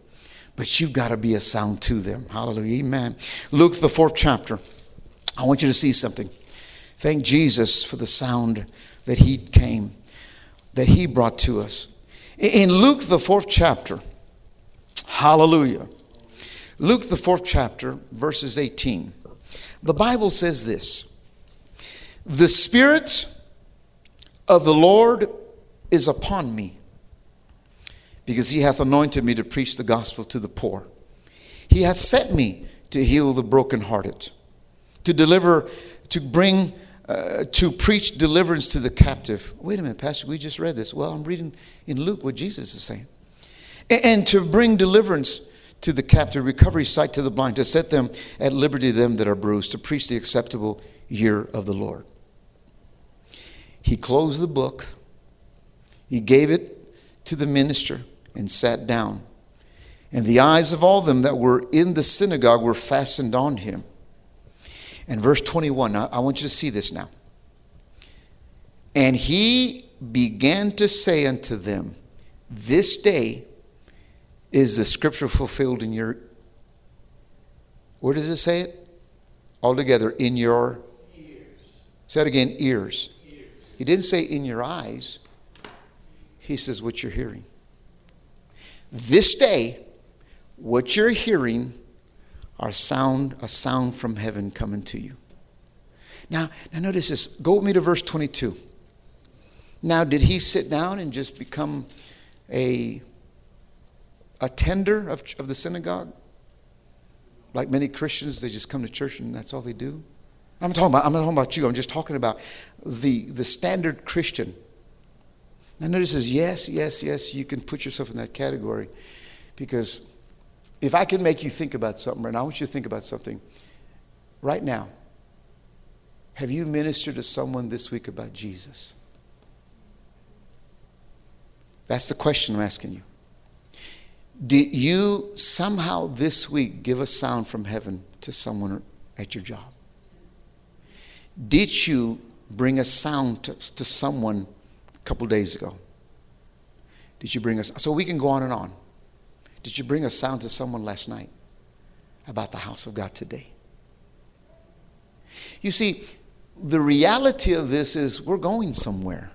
but you've got to be a sound to them. Hallelujah, amen. Luke, the fourth chapter. I want you to see something. Thank Jesus for the sound that He came, that He brought to us. In Luke, the fourth chapter, hallelujah. Luke, the fourth chapter, verses 18. The Bible says this The Spirit of the Lord is upon me, because he hath anointed me to preach the gospel to the poor. He hath sent me to heal the brokenhearted, to deliver, to bring, uh, to preach deliverance to the captive. Wait a minute, Pastor, we just read this. Well, I'm reading in Luke what Jesus is saying. And, and to bring deliverance to the captive, recovery sight to the blind, to set them at liberty them that are bruised, to preach the acceptable year of the Lord. He closed the book, he gave it to the minister, and sat down. And the eyes of all them that were in the synagogue were fastened on him. And verse 21, I want you to see this now. And he began to say unto them, This day is the scripture fulfilled in your. Where does it say it? All together, in your. Ears. Say it again, ears. ears. He didn't say in your eyes, he says what you're hearing. This day, what you're hearing are sound, a sound from heaven coming to you. Now, now notice this. Go with me to verse 22. Now, did he sit down and just become a attender of, of the synagogue? Like many Christians, they just come to church and that's all they do. I'm talking about, I'm not talking about you. I'm just talking about the, the standard Christian. Now notice says, yes, yes, yes, you can put yourself in that category. Because if I can make you think about something, and I want you to think about something right now. Have you ministered to someone this week about Jesus? That's the question I'm asking you. Did you somehow this week give a sound from heaven to someone at your job? Did you bring a sound to, to someone couple days ago? Did you bring us? So we can go on and on. Did you bring a sound to someone last night about the house of God today? You see, the reality of this is we're going somewhere.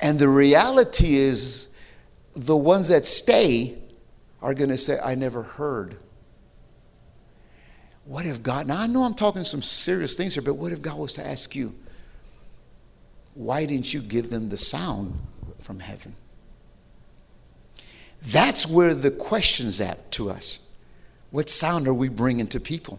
And the reality is the ones that stay are going to say, I never heard. What if God, now I know I'm talking some serious things here, but what if God was to ask you, why didn't you give them the sound from heaven? That's where the question's at to us. What sound are we bringing to people?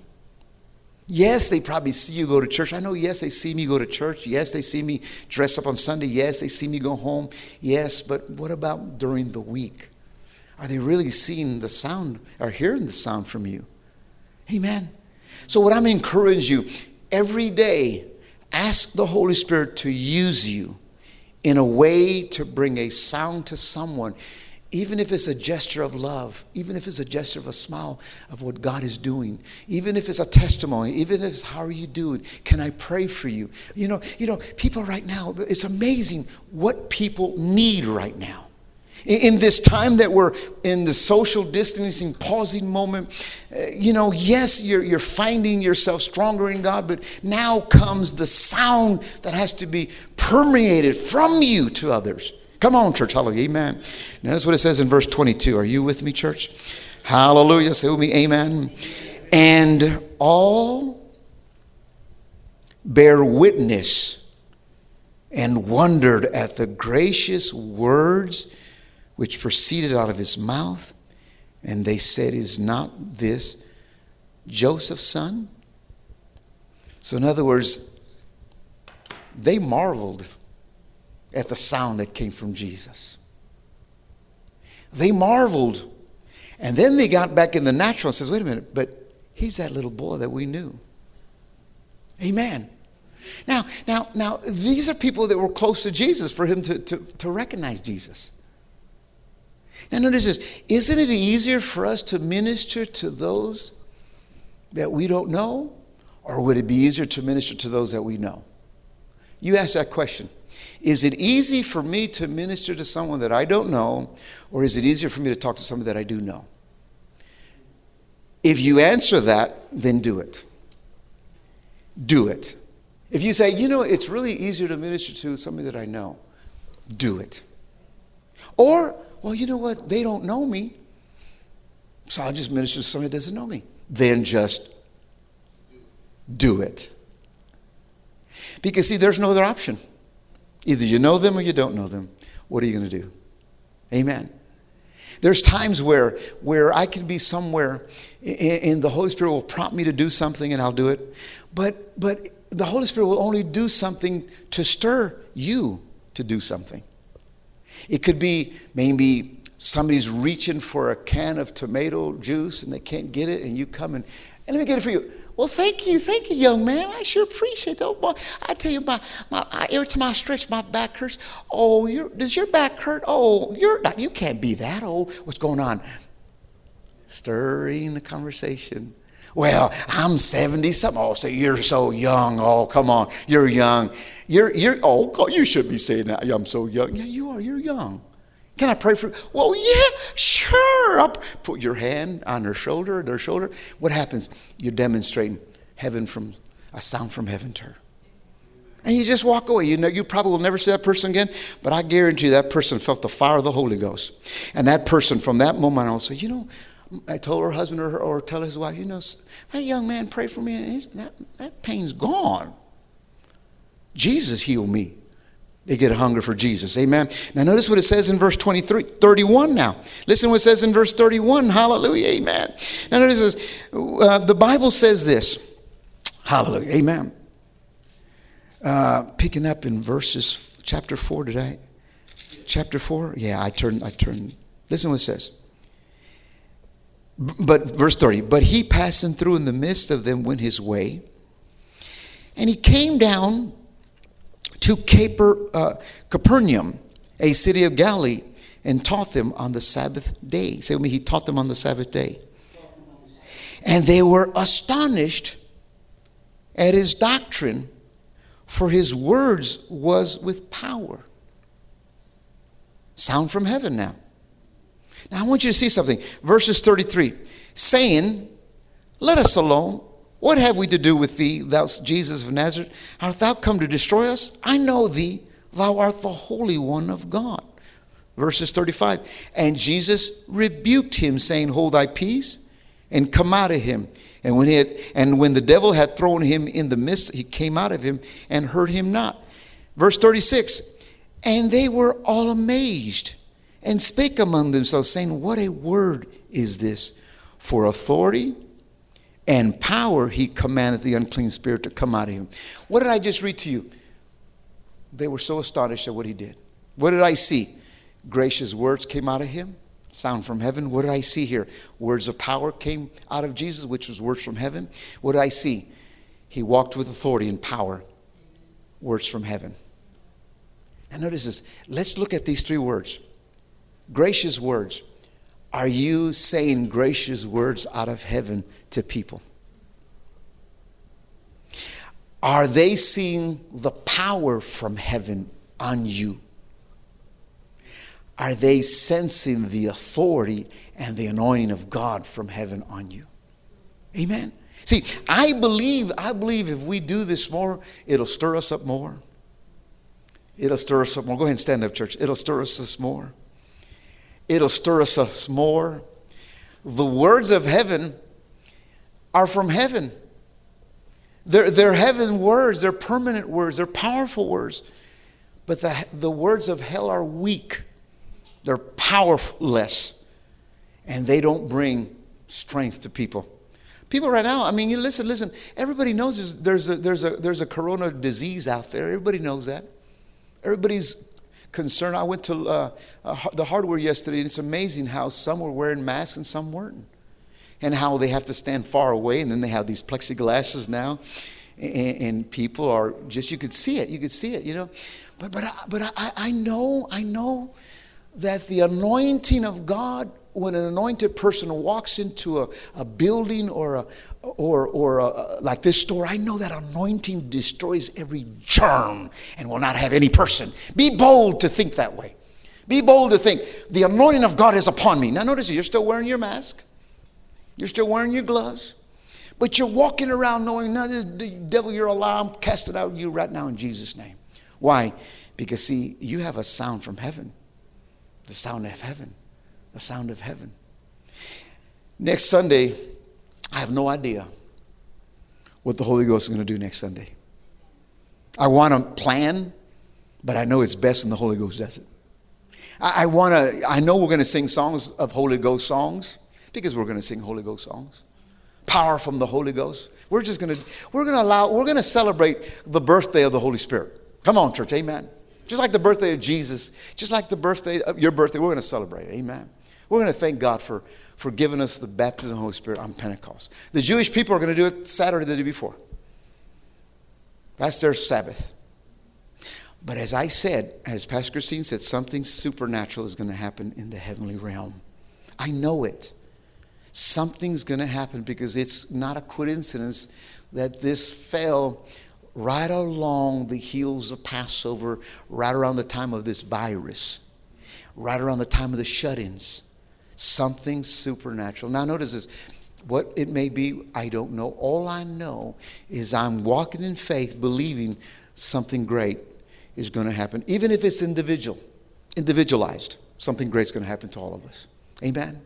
Yes, they probably see you go to church. I know, yes, they see me go to church. Yes, they see me dress up on Sunday. Yes, they see me go home. Yes, but what about during the week? Are they really seeing the sound or hearing the sound from you? Amen. So, what I'm encouraging you every day, ask the Holy Spirit to use you in a way to bring a sound to someone even if it's a gesture of love, even if it's a gesture of a smile of what God is doing, even if it's a testimony, even if it's how are you doing? Can I pray for you? You know, you know, people right now, it's amazing what people need right now. In this time that we're in the social distancing, pausing moment, uh, you know, yes, you're, you're finding yourself stronger in God, but now comes the sound that has to be permeated from you to others. Come on, church. Hallelujah. Amen. That's what it says in verse 22. Are you with me, church? Hallelujah. Say with me, Amen. And all bear witness and wondered at the gracious words which proceeded out of his mouth. And they said, Is not this Joseph's son? So, in other words, they marveled at the sound that came from Jesus. They marveled. And then they got back in the natural and says, wait a minute, but he's that little boy that we knew. Amen. Now, now, now, these are people that were close to Jesus for him to, to, to recognize Jesus. Now, notice this. Isn't it easier for us to minister to those that we don't know? Or would it be easier to minister to those that we know? You ask that question. Is it easy for me to minister to someone that I don't know, or is it easier for me to talk to someone that I do know? If you answer that, then do it. Do it. If you say, you know, it's really easier to minister to somebody that I know, do it. Or, well, you know what? They don't know me, so I'll just minister to somebody that doesn't know me. Then just do it. Because, see, there's no other option. Either you know them or you don't know them. What are you going to do? Amen. There's times where, where I can be somewhere and the Holy Spirit will prompt me to do something and I'll do it. But, but the Holy Spirit will only do something to stir you to do something. It could be maybe somebody's reaching for a can of tomato juice and they can't get it, and you come and, and let me get it for you. Well, thank you, thank you, young man. I sure appreciate that. Oh, boy, I tell you, my, my I, every time I stretch, my back hurts. Oh, does your back hurt? Oh, you're not, you can't be that old. What's going on? Stirring the conversation. Well, I'm 70 something. Oh, say you're so young. Oh, come on. You're young. You're, you're, oh, you should be saying that. I'm so young. Yeah, you are. You're young. Can I pray for you? Well, yeah, sure. I'll put your hand on their shoulder, their shoulder. What happens? You're demonstrating heaven from a sound from heaven to her. And you just walk away. You know, you probably will never see that person again, but I guarantee you that person felt the fire of the Holy Ghost. And that person, from that moment on, say, you know, I told her husband or, her, or tell his wife, you know, that young man prayed for me, and that, that pain's gone. Jesus healed me. They get a hunger for Jesus. Amen. Now, notice what it says in verse 23, 31 now. Listen what it says in verse 31. Hallelujah. Amen. Now, notice this. Uh, the Bible says this. Hallelujah. Amen. Uh, picking up in verses, chapter 4 today. Chapter 4? Yeah, I turned, I turned. Listen what it says. But, verse 30, but he passing through in the midst of them went his way. And he came down to Caper, uh, Capernaum, a city of Galilee, and taught them on the Sabbath day. Say with me, he taught them on the Sabbath day. And they were astonished at his doctrine, for his words was with power. Sound from heaven now. Now I want you to see something. Verses 33 saying, Let us alone. What have we to do with thee, thou Jesus of Nazareth? Art thou come to destroy us? I know thee, thou art the Holy One of God. Verses 35 And Jesus rebuked him, saying, Hold thy peace, and come out of him. And when, he had, and when the devil had thrown him in the midst, he came out of him and hurt him not. Verse 36 And they were all amazed and spake among themselves, saying, What a word is this! For authority and power he commanded the unclean spirit to come out of him. What did I just read to you? They were so astonished at what he did. What did I see? Gracious words came out of him, sound from heaven. What did I see here? Words of power came out of Jesus, which was words from heaven. What did I see? He walked with authority and power, words from heaven. And notice this. Let's look at these three words gracious words. Are you saying gracious words out of heaven to people? Are they seeing the power from heaven on you? Are they sensing the authority and the anointing of God from heaven on you? Amen. See, I believe, I believe if we do this more, it'll stir us up more. It'll stir us up more. Go ahead and stand up, church. It'll stir us up more it'll stir us up more. The words of heaven are from heaven. They're, they're heaven words, they're permanent words, they're powerful words. But the, the words of hell are weak, they're powerless, and they don't bring strength to people. People right now, I mean, you listen, listen, everybody knows there's, there's, a, there's, a, there's a corona disease out there. Everybody knows that. Everybody's concern. I went to uh, uh, the hardware yesterday, and it's amazing how some were wearing masks and some weren't, and how they have to stand far away, and then they have these plexiglasses now, and, and people are just you could see it, you could see it, you know. But but I, but I, I know I know that the anointing of God when an anointed person walks into a, a building or a, or, or a, like this store, I know that anointing destroys every germ and will not have any person. Be bold to think that way. Be bold to think the anointing of God is upon me. Now, notice you're still wearing your mask, you're still wearing your gloves, but you're walking around knowing, no, this devil, you're alive. I'm casting out you right now in Jesus' name. Why? Because, see, you have a sound from heaven, the sound of heaven the sound of heaven. Next Sunday, I have no idea what the Holy Ghost is going to do next Sunday. I want to plan, but I know it's best when the Holy Ghost does it. I, I want to, I know we're going to sing songs of Holy Ghost songs because we're going to sing Holy Ghost songs. Power from the Holy Ghost. We're just going to, we're going to allow, we're going to celebrate the birthday of the Holy Spirit. Come on, church, amen. Just like the birthday of Jesus, just like the birthday of your birthday, we're going to celebrate, amen. We're going to thank God for, for giving us the baptism of the Holy Spirit on Pentecost. The Jewish people are going to do it Saturday the day before. That's their Sabbath. But as I said, as Pastor Christine said, something supernatural is going to happen in the heavenly realm. I know it. Something's going to happen because it's not a coincidence that this fell right along the heels of Passover, right around the time of this virus, right around the time of the shut ins. Something supernatural. Now, notice this. What it may be, I don't know. All I know is I'm walking in faith, believing something great is going to happen, even if it's individual, individualized. Something great's going to happen to all of us. Amen. Amen.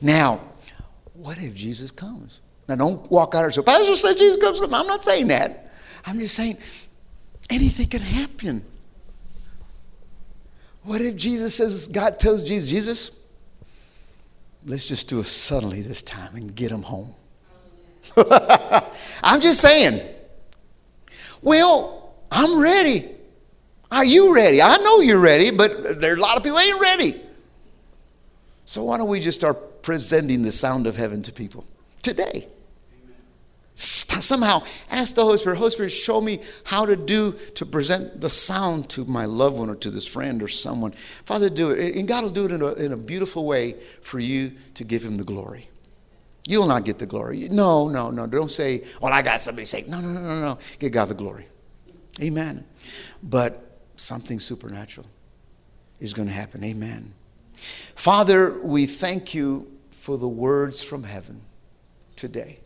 Now, what if Jesus comes? Now, don't walk out and say, Pastor said Jesus comes. I'm not saying that. I'm just saying anything can happen. What if Jesus says, God tells Jesus, Jesus, let's just do it suddenly this time and get them home? I'm just saying. Well, I'm ready. Are you ready? I know you're ready, but there are a lot of people ain't ready. So why don't we just start presenting the sound of heaven to people today? Somehow ask the Holy Spirit, Holy Spirit, show me how to do to present the sound to my loved one or to this friend or someone. Father, do it. And God will do it in a, in a beautiful way for you to give him the glory. You'll not get the glory. No, no, no. Don't say, well, I got somebody say, no, no, no, no, no. Give God the glory. Amen. But something supernatural is going to happen. Amen. Father, we thank you for the words from heaven today.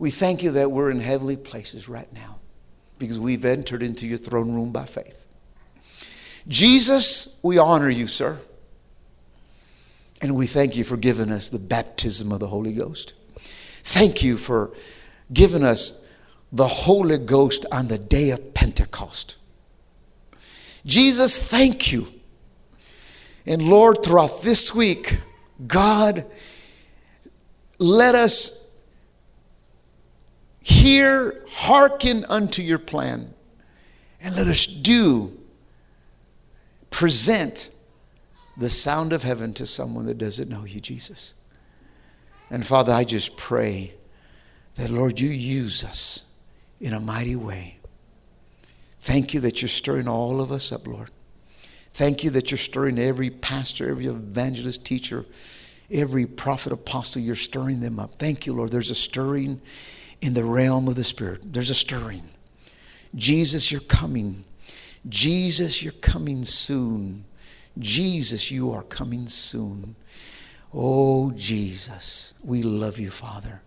We thank you that we're in heavenly places right now because we've entered into your throne room by faith. Jesus, we honor you, sir. And we thank you for giving us the baptism of the Holy Ghost. Thank you for giving us the Holy Ghost on the day of Pentecost. Jesus, thank you. And Lord, throughout this week, God, let us hear, hearken unto your plan, and let us do, present the sound of heaven to someone that doesn't know you, Jesus. And Father, I just pray that, Lord, you use us in a mighty way. Thank you that you're stirring all of us up, Lord. Thank you that you're stirring every pastor, every evangelist, teacher, every prophet, apostle, you're stirring them up. Thank you, Lord. There's a stirring in the realm of the Spirit. There's a stirring. Jesus, you're coming. Jesus, you're coming soon. Jesus, you are coming soon. Oh, Jesus, we love you, Father.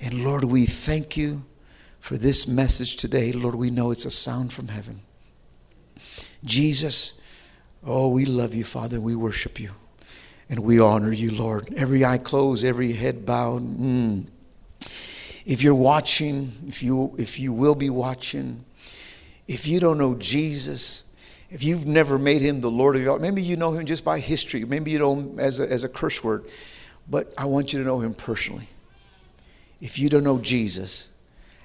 And Lord, we thank you for this message today. Lord, we know it's a sound from heaven. Jesus, oh, we love you, Father. We worship you. And we honor you, Lord. Every eye closed, every head bowed. Mm. If you're watching, if you, if you will be watching, if you don't know Jesus, if you've never made him the Lord of your life, maybe you know him just by history, maybe you know him as a, as a curse word, but I want you to know him personally. If you don't know Jesus,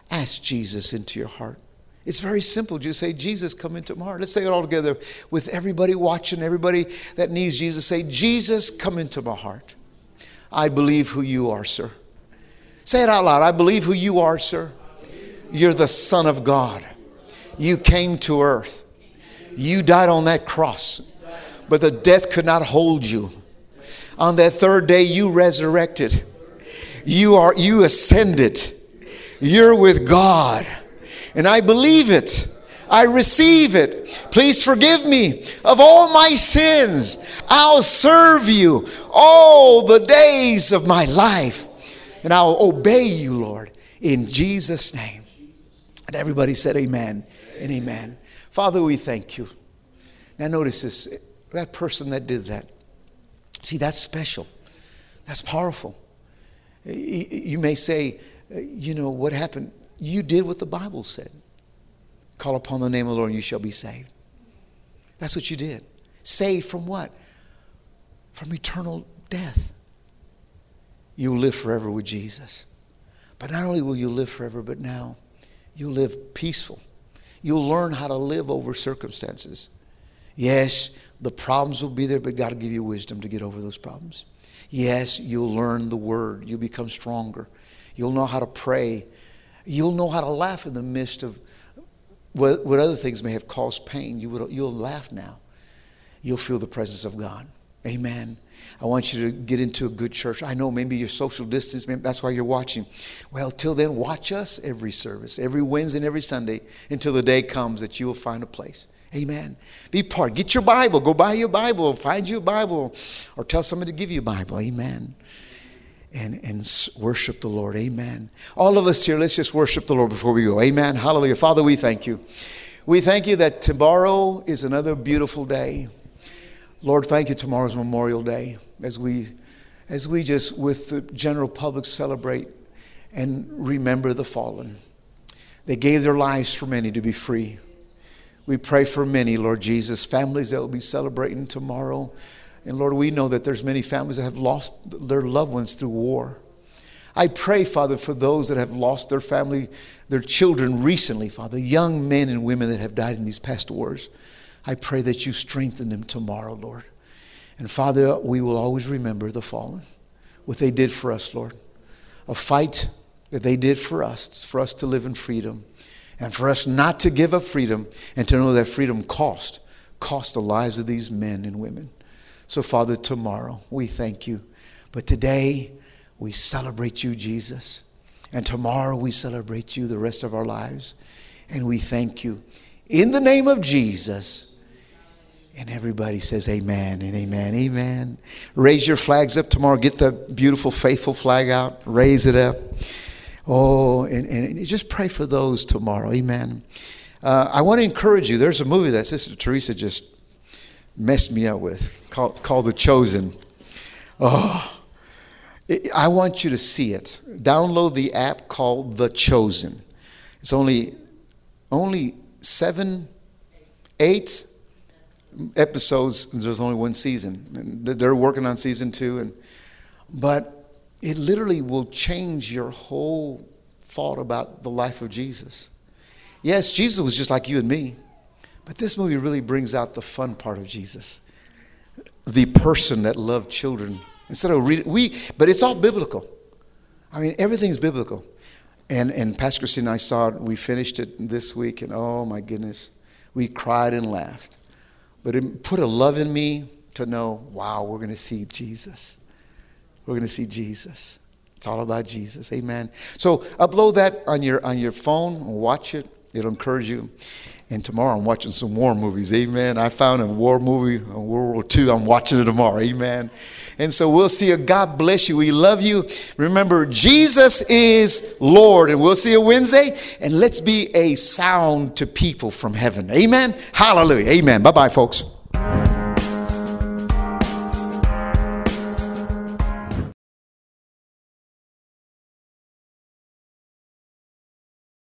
ask Jesus into your heart. It's very simple. Just say, Jesus, come into my heart. Let's say it all together with everybody watching, everybody that needs Jesus. Say, Jesus, come into my heart. I believe who you are, sir. Say it out loud. I believe who you are, sir. You're the Son of God. You came to earth. You died on that cross, but the death could not hold you. On that third day, you resurrected. You are you ascended. You're with God. And I believe it. I receive it. Please forgive me of all my sins. I'll serve you all the days of my life and I'll obey you, Lord, in Jesus' name. And everybody said, Amen and amen. Father, we thank you. Now, notice this that person that did that. See, that's special, that's powerful. You may say, uh, you know, what happened? You did what the Bible said. Call upon the name of the Lord and you shall be saved. That's what you did. Saved from what? From eternal death. You'll live forever with Jesus. But not only will you live forever, but now you'll live peaceful. You'll learn how to live over circumstances. Yes, the problems will be there, but God will give you wisdom to get over those problems. Yes, you'll learn the word. You'll become stronger. You'll know how to pray. You'll know how to laugh in the midst of what, what other things may have caused pain. You you'll laugh now. You'll feel the presence of God. Amen. I want you to get into a good church. I know maybe you're social distance, maybe that's why you're watching. Well, till then, watch us every service, every Wednesday and every Sunday until the day comes that you will find a place. Amen. Be part. Get your Bible. Go buy your Bible. Find you a Bible. Or tell somebody to give you a Bible. Amen. And, and worship the Lord. Amen. All of us here, let's just worship the Lord before we go. Amen. Hallelujah. Father, we thank you. We thank you that tomorrow is another beautiful day. Lord, thank you. Tomorrow's Memorial Day as we, as we just, with the general public, celebrate and remember the fallen. They gave their lives for many to be free. We pray for many, Lord Jesus, families that will be celebrating tomorrow. And Lord, we know that there's many families that have lost their loved ones through war. I pray, Father, for those that have lost their family, their children recently, Father, young men and women that have died in these past wars. I pray that you strengthen them tomorrow, Lord. And Father, we will always remember the fallen, what they did for us, Lord. A fight that they did for us, for us to live in freedom and for us not to give up freedom and to know that freedom cost, cost the lives of these men and women. So, Father, tomorrow we thank you. But today we celebrate you, Jesus. And tomorrow we celebrate you the rest of our lives. And we thank you. In the name of Jesus. And everybody says amen and amen, amen. Raise your flags up tomorrow. Get the beautiful, faithful flag out. Raise it up. Oh, and, and just pray for those tomorrow. Amen. Uh, I want to encourage you. There's a movie that Sister Teresa just messed me up with called, called The Chosen. Oh, I want you to see it. Download the app called The Chosen. It's only only seven, eight episodes. There's only one season. They're working on season two, and but it literally will change your whole thought about the life of Jesus. Yes, Jesus was just like you and me, but this movie really brings out the fun part of Jesus. The person that loved children. Instead of reading, we, but it's all biblical. I mean, everything's biblical. And, and Pastor Christine and I saw it, we finished it this week, and oh my goodness, we cried and laughed. But it put a love in me to know, wow, we're going to see Jesus. We're going to see Jesus. It's all about Jesus. Amen. So upload that on your on your phone. And watch it. It'll encourage you. And tomorrow I'm watching some war movies. Amen. I found a war movie, World War II. I'm watching it tomorrow. Amen. And so we'll see you. God bless you. We love you. Remember, Jesus is Lord. And we'll see you Wednesday. And let's be a sound to people from heaven. Amen. Hallelujah. Amen. Bye bye, folks.